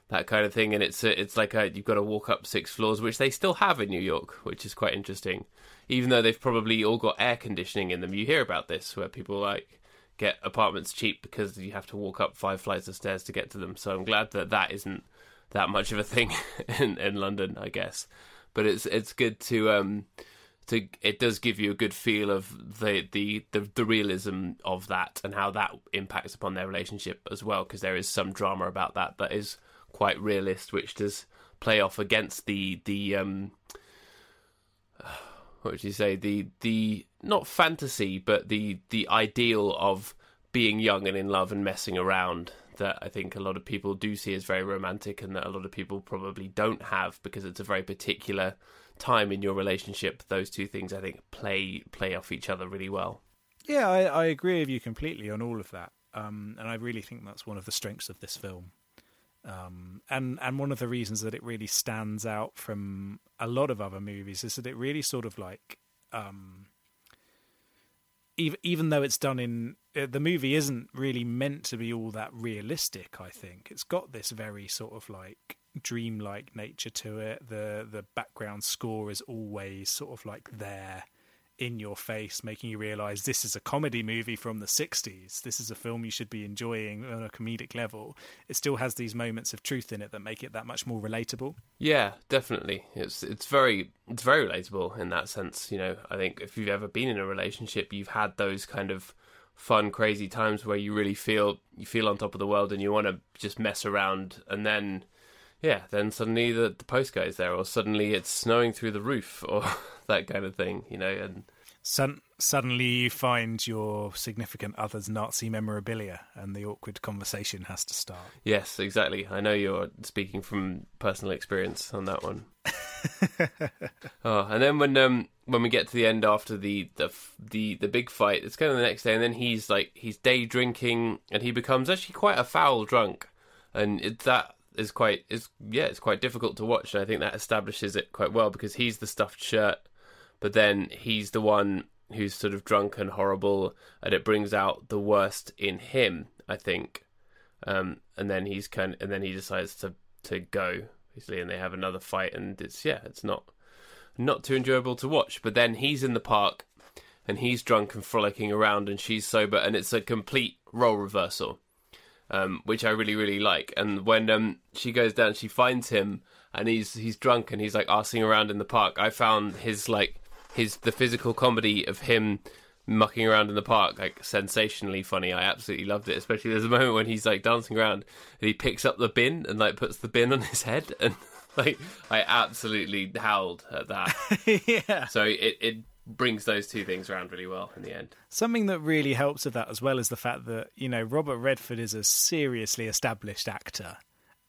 that kind of thing. And it's a, it's like a, you've got to walk up six floors which they still have in New York which is quite interesting. Even though they've probably all got air conditioning in them. You hear about this where people like get apartments cheap because you have to walk up five flights of stairs to get to them. So I'm glad that that isn't that much of a thing in in London I guess. But it's it's good to um to it does give you a good feel of the the the, the realism of that and how that impacts upon their relationship as well because there is some drama about that that is quite realist which does play off against the the um what would you say? The the not fantasy but the the ideal of being young and in love and messing around that I think a lot of people do see as very romantic and that a lot of people probably don't have because it's a very particular time in your relationship. Those two things I think play play off each other really well. Yeah, I, I agree with you completely on all of that, um, and I really think that's one of the strengths of this film. Um, and and one of the reasons that it really stands out from a lot of other movies is that it really sort of like um, even even though it's done in uh, the movie isn't really meant to be all that realistic i think it's got this very sort of like dreamlike nature to it the the background score is always sort of like there in your face, making you realize this is a comedy movie from the 60s. This is a film you should be enjoying on a comedic level. It still has these moments of truth in it that make it that much more relatable. Yeah, definitely. It's it's very it's very relatable in that sense, you know. I think if you've ever been in a relationship, you've had those kind of fun crazy times where you really feel you feel on top of the world and you want to just mess around and then yeah, then suddenly the, the post guy is there, or suddenly it's snowing through the roof, or that kind of thing, you know. And Sun- suddenly you find your significant other's Nazi memorabilia, and the awkward conversation has to start. Yes, exactly. I know you're speaking from personal experience on that one. oh, and then when um when we get to the end after the the the the big fight, it's kind of the next day, and then he's like he's day drinking, and he becomes actually quite a foul drunk, and it's that is quite is yeah it's quite difficult to watch and I think that establishes it quite well because he's the stuffed shirt but then he's the one who's sort of drunk and horrible and it brings out the worst in him I think. Um, and then he's kind of, and then he decides to to go basically and they have another fight and it's yeah it's not not too enjoyable to watch. But then he's in the park and he's drunk and frolicking around and she's sober and it's a complete role reversal um, which I really really like. And when um, she goes down, she finds him, and he's he's drunk and he's like arsing around in the park. I found his like his the physical comedy of him mucking around in the park like sensationally funny. I absolutely loved it. Especially there's a moment when he's like dancing around and he picks up the bin and like puts the bin on his head and like I absolutely howled at that. yeah. So it it brings those two things around really well in the end. Something that really helps with that as well is the fact that, you know, Robert Redford is a seriously established actor.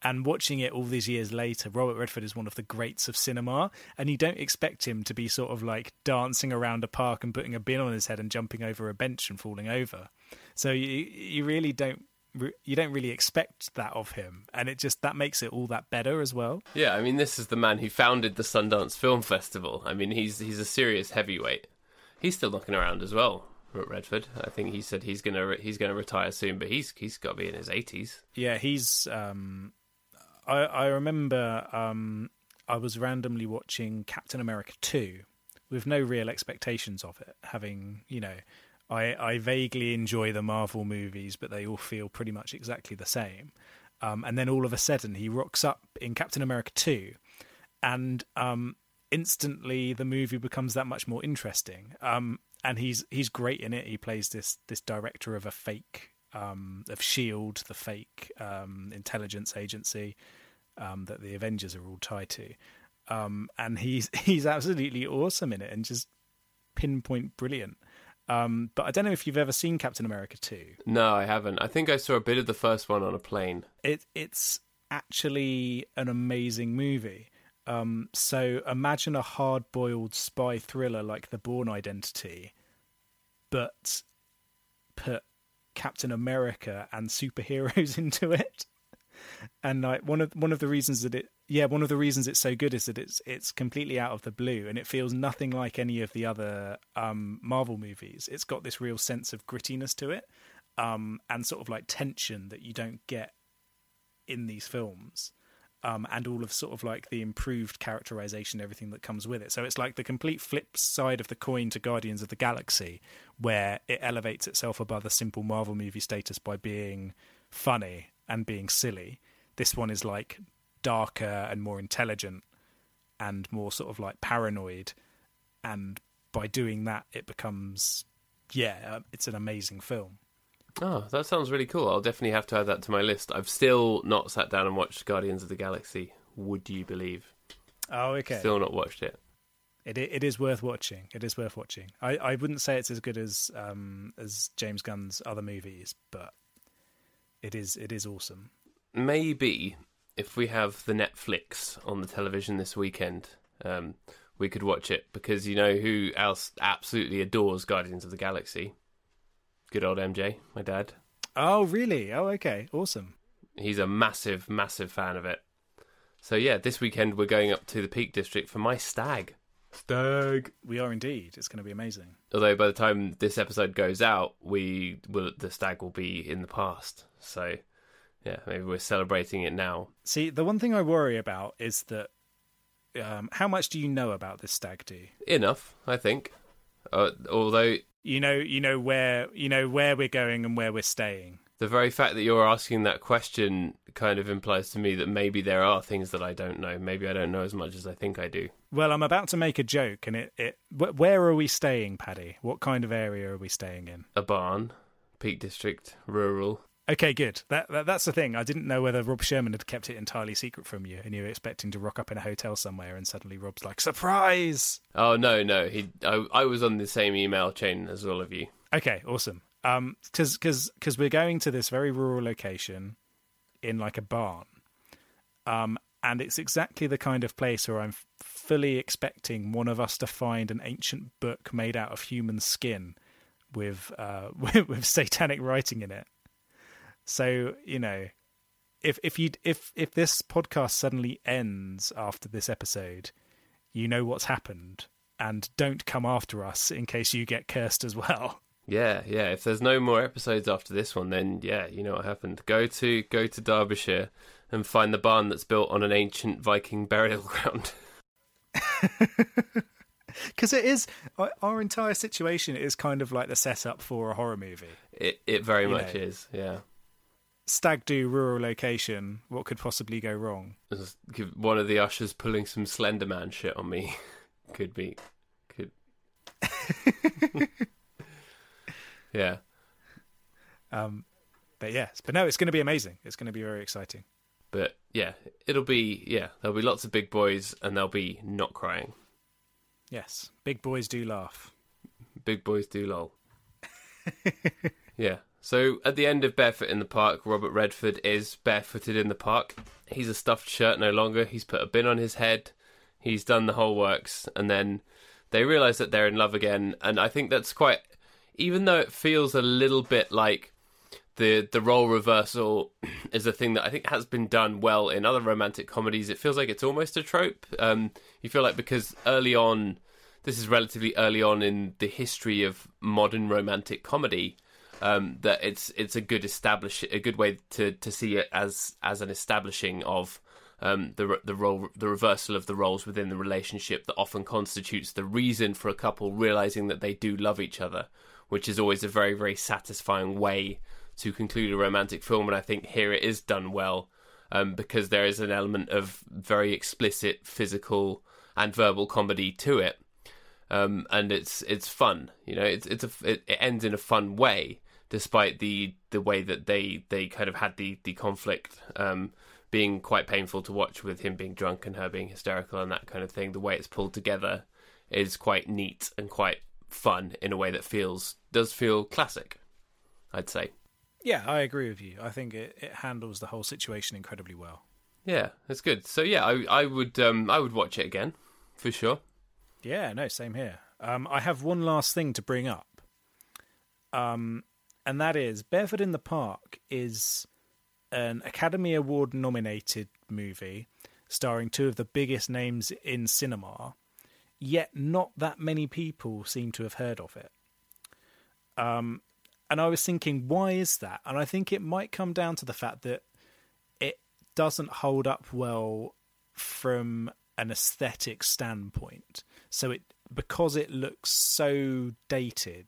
And watching it all these years later, Robert Redford is one of the greats of cinema, and you don't expect him to be sort of like dancing around a park and putting a bin on his head and jumping over a bench and falling over. So you you really don't you don't really expect that of him, and it just that makes it all that better as well. Yeah, I mean, this is the man who founded the Sundance Film Festival. I mean, he's he's a serious heavyweight. He's still knocking around as well. Redford. I think he said he's gonna he's gonna retire soon, but he's he's got to be in his eighties. Yeah, he's. Um, I I remember um, I was randomly watching Captain America two, with no real expectations of it, having you know I, I vaguely enjoy the Marvel movies, but they all feel pretty much exactly the same. Um, and then all of a sudden, he rocks up in Captain America 2, and um, instantly the movie becomes that much more interesting. Um, and he's he's great in it. He plays this this director of a fake um, of Shield, the fake um, intelligence agency um, that the Avengers are all tied to. and he's he's absolutely awesome in it, and just pinpoint brilliant. Um, but I don't know if you've ever seen Captain America 2. No, I haven't. I think I saw a bit of the first one on a plane. It, it's actually an amazing movie. Um, so imagine a hard boiled spy thriller like The Bourne Identity, but put Captain America and superheroes into it. And like one of one of the reasons that it yeah, one of the reasons it's so good is that it's it's completely out of the blue and it feels nothing like any of the other um, Marvel movies. It's got this real sense of grittiness to it, um, and sort of like tension that you don't get in these films. Um, and all of sort of like the improved characterization, everything that comes with it. So it's like the complete flip side of the coin to Guardians of the Galaxy, where it elevates itself above the simple Marvel movie status by being funny and being silly. This one is like darker and more intelligent and more sort of like paranoid. And by doing that it becomes yeah uh, it's an amazing film. Oh that sounds really cool. I'll definitely have to add that to my list. I've still not sat down and watched guardians of the galaxy. Would you believe? Oh okay. Still not watched it. It it is worth watching. It is worth watching. I, I wouldn't say it's as good as um as James Gunn's other movies, but it is it is awesome. Maybe if we have the Netflix on the television this weekend, um, we could watch it because you know who else absolutely adores Guardians of the Galaxy? Good old MJ, my dad. Oh, really? Oh, okay, awesome. He's a massive, massive fan of it. So yeah, this weekend we're going up to the Peak District for my stag. Stag. We are indeed. It's going to be amazing. Although by the time this episode goes out, we will the stag will be in the past. So yeah, maybe we're celebrating it now. See, the one thing I worry about is that um, how much do you know about this stag do? Enough, I think. Uh, although you know, you know where you know where we're going and where we're staying. The very fact that you're asking that question kind of implies to me that maybe there are things that I don't know. Maybe I don't know as much as I think I do. Well, I'm about to make a joke, and it, it where are we staying, Paddy? What kind of area are we staying in? A barn, Peak District, rural. Okay, good. That, that, that's the thing. I didn't know whether Rob Sherman had kept it entirely secret from you, and you were expecting to rock up in a hotel somewhere, and suddenly Rob's like, "Surprise!" Oh no, no. He, I, I was on the same email chain as all of you. Okay, awesome. Um, because because because we're going to this very rural location in like a barn, um, and it's exactly the kind of place where I'm fully expecting one of us to find an ancient book made out of human skin with uh with, with satanic writing in it so you know, if if you if if this podcast suddenly ends after this episode, you know what's happened, and don't come after us in case you get cursed as well. Yeah, yeah. If there's no more episodes after this one, then yeah, you know what happened. Go to go to Derbyshire and find the barn that's built on an ancient Viking burial ground. Because it is our entire situation is kind of like the setup for a horror movie. It it very you much know. is, yeah stag do rural location. What could possibly go wrong? One of the ushers pulling some Slenderman shit on me. could be. Could. yeah. Um, but yes, but no, it's going to be amazing. It's going to be very exciting. But yeah, it'll be yeah. There'll be lots of big boys, and they'll be not crying. Yes, big boys do laugh. Big boys do lol. yeah. So at the end of Barefoot in the Park, Robert Redford is barefooted in the park. He's a stuffed shirt no longer. He's put a bin on his head. He's done the whole works, and then they realise that they're in love again. And I think that's quite, even though it feels a little bit like the the role reversal is a thing that I think has been done well in other romantic comedies. It feels like it's almost a trope. Um, you feel like because early on, this is relatively early on in the history of modern romantic comedy um, that it's it's a good establish a good way to, to see it as as an establishing of um, the the role the reversal of the roles within the relationship that often constitutes the reason for a couple realizing that they do love each other, which is always a very very satisfying way to conclude a romantic film. And I think here it is done well um, because there is an element of very explicit physical and verbal comedy to it. Um, and it's it's fun, you know. It's it's a it, it ends in a fun way, despite the the way that they they kind of had the the conflict um, being quite painful to watch with him being drunk and her being hysterical and that kind of thing. The way it's pulled together is quite neat and quite fun in a way that feels does feel classic. I'd say. Yeah, I agree with you. I think it, it handles the whole situation incredibly well. Yeah, that's good. So yeah, I I would um I would watch it again for sure. Yeah, no, same here. Um, I have one last thing to bring up. Um, and that is Barefoot in the Park is an Academy Award nominated movie starring two of the biggest names in cinema, yet not that many people seem to have heard of it. Um, and I was thinking, why is that? And I think it might come down to the fact that it doesn't hold up well from an aesthetic standpoint. So it because it looks so dated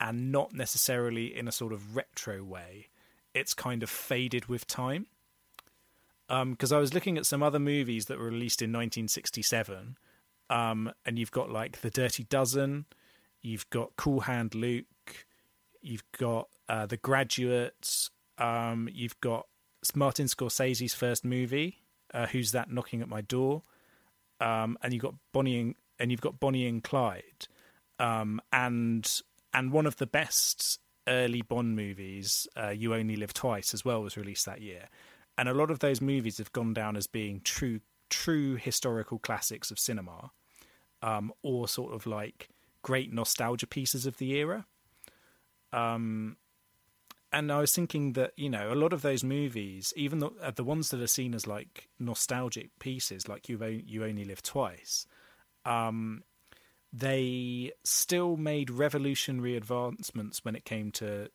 and not necessarily in a sort of retro way. It's kind of faded with time. Because um, I was looking at some other movies that were released in 1967, um, and you've got like The Dirty Dozen, you've got Cool Hand Luke, you've got uh, The Graduate, um, you've got Martin Scorsese's first movie, uh, Who's That Knocking at My Door, um, and you've got Bonnie and, and you've got Bonnie and Clyde, um, and and one of the best early Bond movies, uh, You Only Live Twice, as well, was released that year. And a lot of those movies have gone down as being true, true historical classics of cinema, um, or sort of like great nostalgia pieces of the era. Um, and I was thinking that you know a lot of those movies, even the, uh, the ones that are seen as like nostalgic pieces, like you you only live twice, um, they still made revolutionary advancements when it came to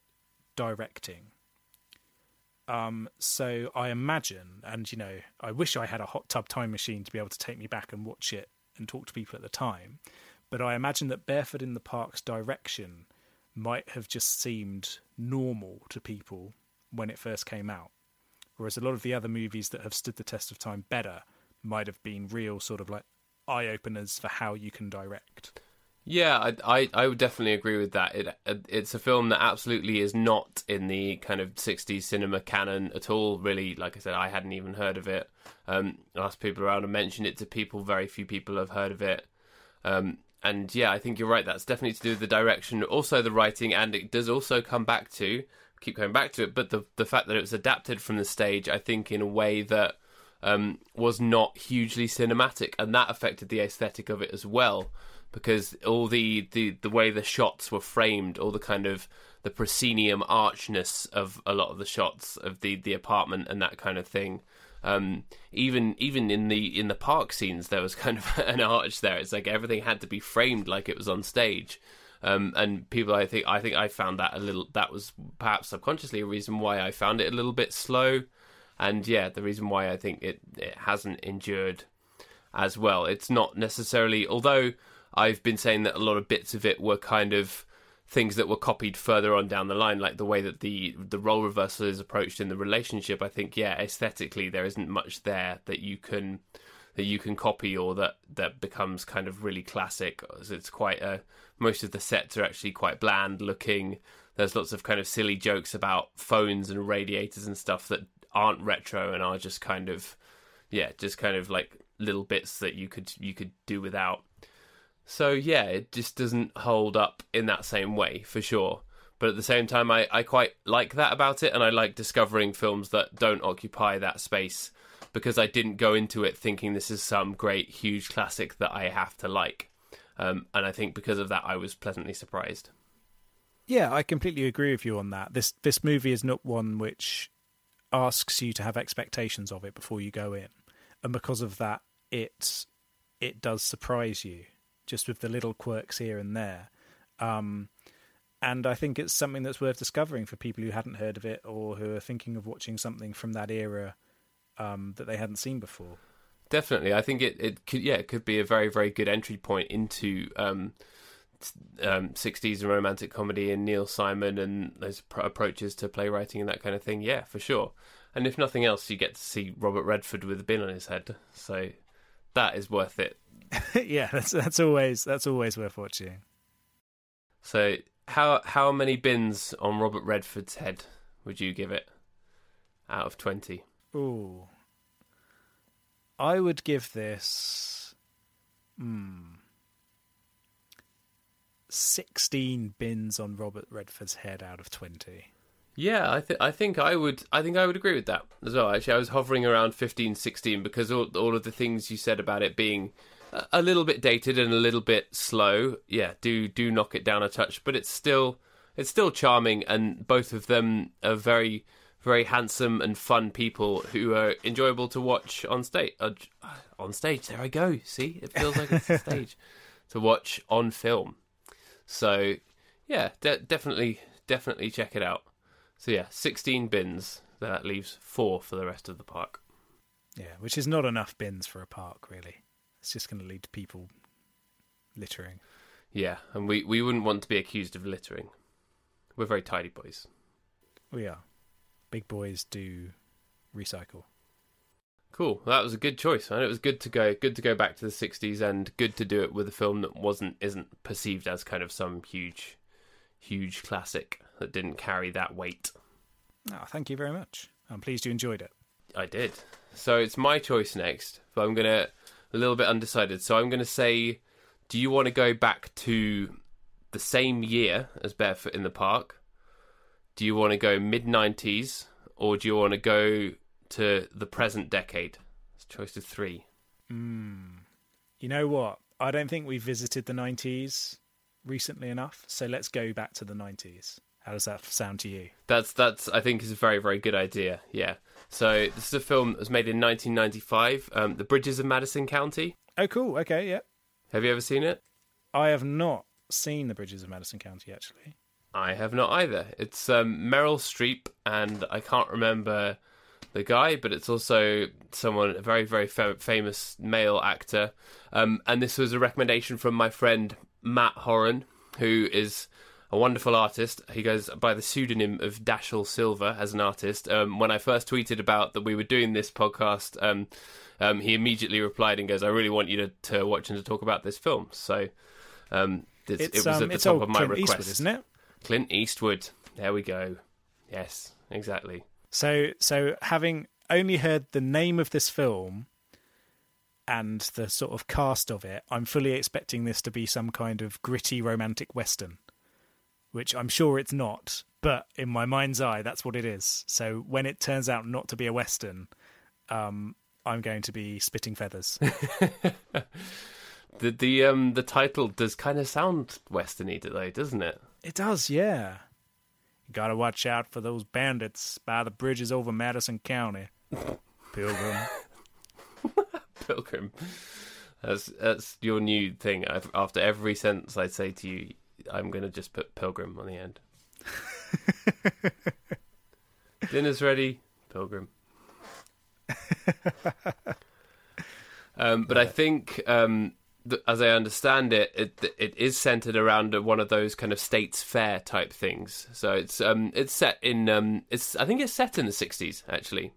directing. Um, so I imagine, and you know, I wish I had a hot tub time machine to be able to take me back and watch it and talk to people at the time. But I imagine that Barefoot in the Park's direction might have just seemed normal to people when it first came out. Whereas a lot of the other movies that have stood the test of time better might have been real sort of like eye openers for how you can direct. Yeah, I, I, I would definitely agree with that. It it's a film that absolutely is not in the kind of '60s cinema canon at all. Really, like I said, I hadn't even heard of it. Um, asked people around and mentioned it to people. Very few people have heard of it. Um, and yeah, I think you're right. That's definitely to do with the direction, also the writing, and it does also come back to keep going back to it. But the the fact that it was adapted from the stage, I think, in a way that um, was not hugely cinematic, and that affected the aesthetic of it as well because all the, the, the way the shots were framed, all the kind of the proscenium archness of a lot of the shots of the, the apartment and that kind of thing. Um, even even in the in the park scenes, there was kind of an arch there. It's like everything had to be framed like it was on stage. Um, and people, I think, I think I found that a little. That was perhaps subconsciously a reason why I found it a little bit slow, and yeah, the reason why I think it it hasn't endured as well. It's not necessarily, although I've been saying that a lot of bits of it were kind of things that were copied further on down the line, like the way that the the role reversal is approached in the relationship. I think, yeah, aesthetically there isn't much there that you can that you can copy or that that becomes kind of really classic. It's quite a most of the sets are actually quite bland looking. There's lots of kind of silly jokes about phones and radiators and stuff that aren't retro and are just kind of yeah, just kind of like little bits that you could you could do without. So yeah, it just doesn't hold up in that same way for sure. But at the same time, I, I quite like that about it, and I like discovering films that don't occupy that space because I didn't go into it thinking this is some great, huge classic that I have to like. Um, and I think because of that, I was pleasantly surprised. Yeah, I completely agree with you on that. This this movie is not one which asks you to have expectations of it before you go in, and because of that, it it does surprise you just with the little quirks here and there. Um, and I think it's something that's worth discovering for people who hadn't heard of it or who are thinking of watching something from that era um, that they hadn't seen before. Definitely, I think it, it could yeah it could be a very very good entry point into um, um, 60s and romantic comedy and Neil Simon and those approaches to playwriting and that kind of thing. Yeah, for sure. And if nothing else, you get to see Robert Redford with a bin on his head, so that is worth it yeah, that's that's always that's always worth watching. So, how how many bins on Robert Redford's head would you give it out of twenty? Ooh, I would give this, hmm, sixteen bins on Robert Redford's head out of twenty. Yeah, I think I think I would I think I would agree with that as well. Actually, I was hovering around 15, 16 because all all of the things you said about it being a little bit dated and a little bit slow. Yeah, do do knock it down a touch, but it's still it's still charming, and both of them are very very handsome and fun people who are enjoyable to watch on stage. Uh, on stage, there I go. See, it feels like it's a stage to watch on film. So yeah, de- definitely definitely check it out. So yeah, sixteen bins. That leaves four for the rest of the park. Yeah, which is not enough bins for a park, really. It's just going to lead to people littering. Yeah, and we, we wouldn't want to be accused of littering. We're very tidy boys. We are. Big boys do recycle. Cool. That was a good choice. And it was good to go good to go back to the 60s and good to do it with a film that wasn't isn't perceived as kind of some huge huge classic that didn't carry that weight. Oh, thank you very much. I'm pleased you enjoyed it. I did. So it's my choice next, but I'm going to a little bit undecided. So I'm going to say, do you want to go back to the same year as Barefoot in the Park? Do you want to go mid 90s or do you want to go to the present decade? It's choice of three. Mm. You know what? I don't think we visited the 90s recently enough. So let's go back to the 90s. How does that sound to you? That's that's I think is a very very good idea. Yeah. So this is a film that was made in 1995. Um, the Bridges of Madison County. Oh, cool. Okay, yeah. Have you ever seen it? I have not seen the Bridges of Madison County actually. I have not either. It's um, Meryl Streep, and I can't remember the guy, but it's also someone a very very fa- famous male actor. Um, and this was a recommendation from my friend Matt Horan, who is a wonderful artist. He goes by the pseudonym of Dashel Silver as an artist. Um, when I first tweeted about that we were doing this podcast, um, um, he immediately replied and goes, "I really want you to, to watch and to talk about this film." So um, it was um, at the top of my Clint request, Eastwood, isn't it? Clint Eastwood. There we go. Yes, exactly. So, so having only heard the name of this film and the sort of cast of it, I'm fully expecting this to be some kind of gritty romantic western, which I'm sure it's not. But in my mind's eye, that's what it is. So when it turns out not to be a western, um, I'm going to be spitting feathers. The the um the title does kind of sound westerny though, doesn't it? it does, yeah. You gotta watch out for those bandits by the bridges over Madison County. Pilgrim. Pilgrim. That's that's your new thing. I've, after every sentence I say to you, I'm gonna just put Pilgrim on the end. Dinner's ready, Pilgrim. um, but I think, um, th- as I understand it, it it is centered around one of those kind of states fair type things. So it's um it's set in um it's I think it's set in the 60s actually.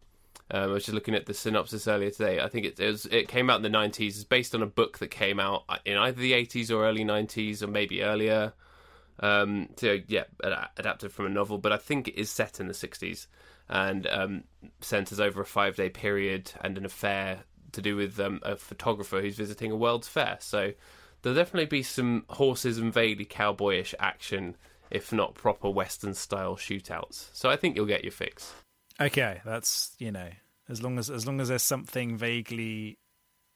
Um, I was just looking at the synopsis earlier today. I think it, it was it came out in the 90s. It's based on a book that came out in either the 80s or early 90s or maybe earlier. Um, so yeah, ad- adapted from a novel, but I think it is set in the 60s and um, centers over a five day period and an affair to do with um, a photographer who's visiting a World's Fair. So there'll definitely be some horses and vaguely cowboyish action, if not proper Western style shootouts. So I think you'll get your fix. Okay, that's you know, as long as as long as there's something vaguely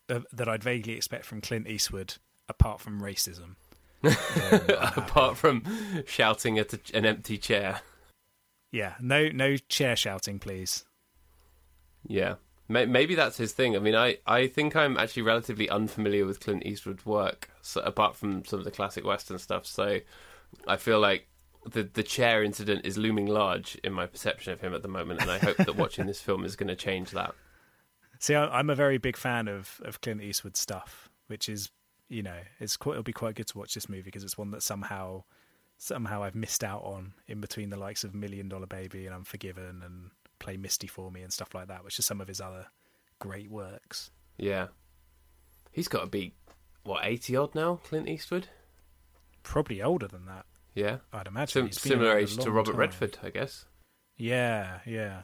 uh, that I'd vaguely expect from Clint Eastwood, apart from racism. Apart from shouting at a, an empty chair. Yeah, no no chair shouting, please. Yeah. May- Maybe that's his thing. I mean, I, I think I'm actually relatively unfamiliar with Clint Eastwood's work, so, apart from some of the classic Western stuff. So I feel like the the chair incident is looming large in my perception of him at the moment, and I hope that watching this film is going to change that. See, I'm a very big fan of of Clint Eastwood stuff, which is you know, it's quite it'll be quite good to watch this movie because it's one that somehow somehow I've missed out on in between the likes of Million Dollar Baby and Unforgiven and Play Misty for Me and stuff like that, which are some of his other great works. Yeah. He's got to be, what, 80 odd now, Clint Eastwood? Probably older than that, Yeah. I'd imagine. Sim- similar age to Robert time. Redford, I guess. Yeah, yeah.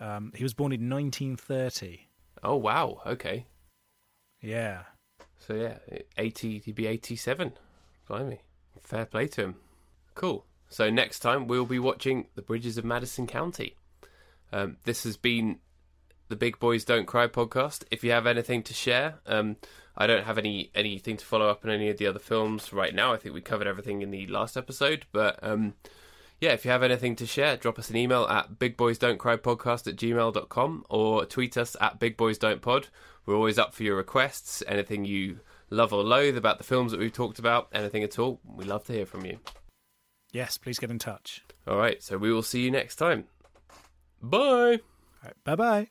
Um, he was born in 1930. Oh, wow. Okay. Yeah. So, yeah, 80, he'd be 87. Blimey. Fair play to him. Cool. So, next time we'll be watching The Bridges of Madison County. Um, this has been the Big Boys Don't Cry podcast. If you have anything to share, um, I don't have any anything to follow up on any of the other films right now. I think we covered everything in the last episode. But um, yeah, if you have anything to share, drop us an email at bigboysdon'tcrypodcast at gmail.com or tweet us at bigboysdon'tpod. We're always up for your requests. Anything you love or loathe about the films that we've talked about, anything at all, we love to hear from you. Yes, please get in touch. All right, so we will see you next time. Bye. Bye bye.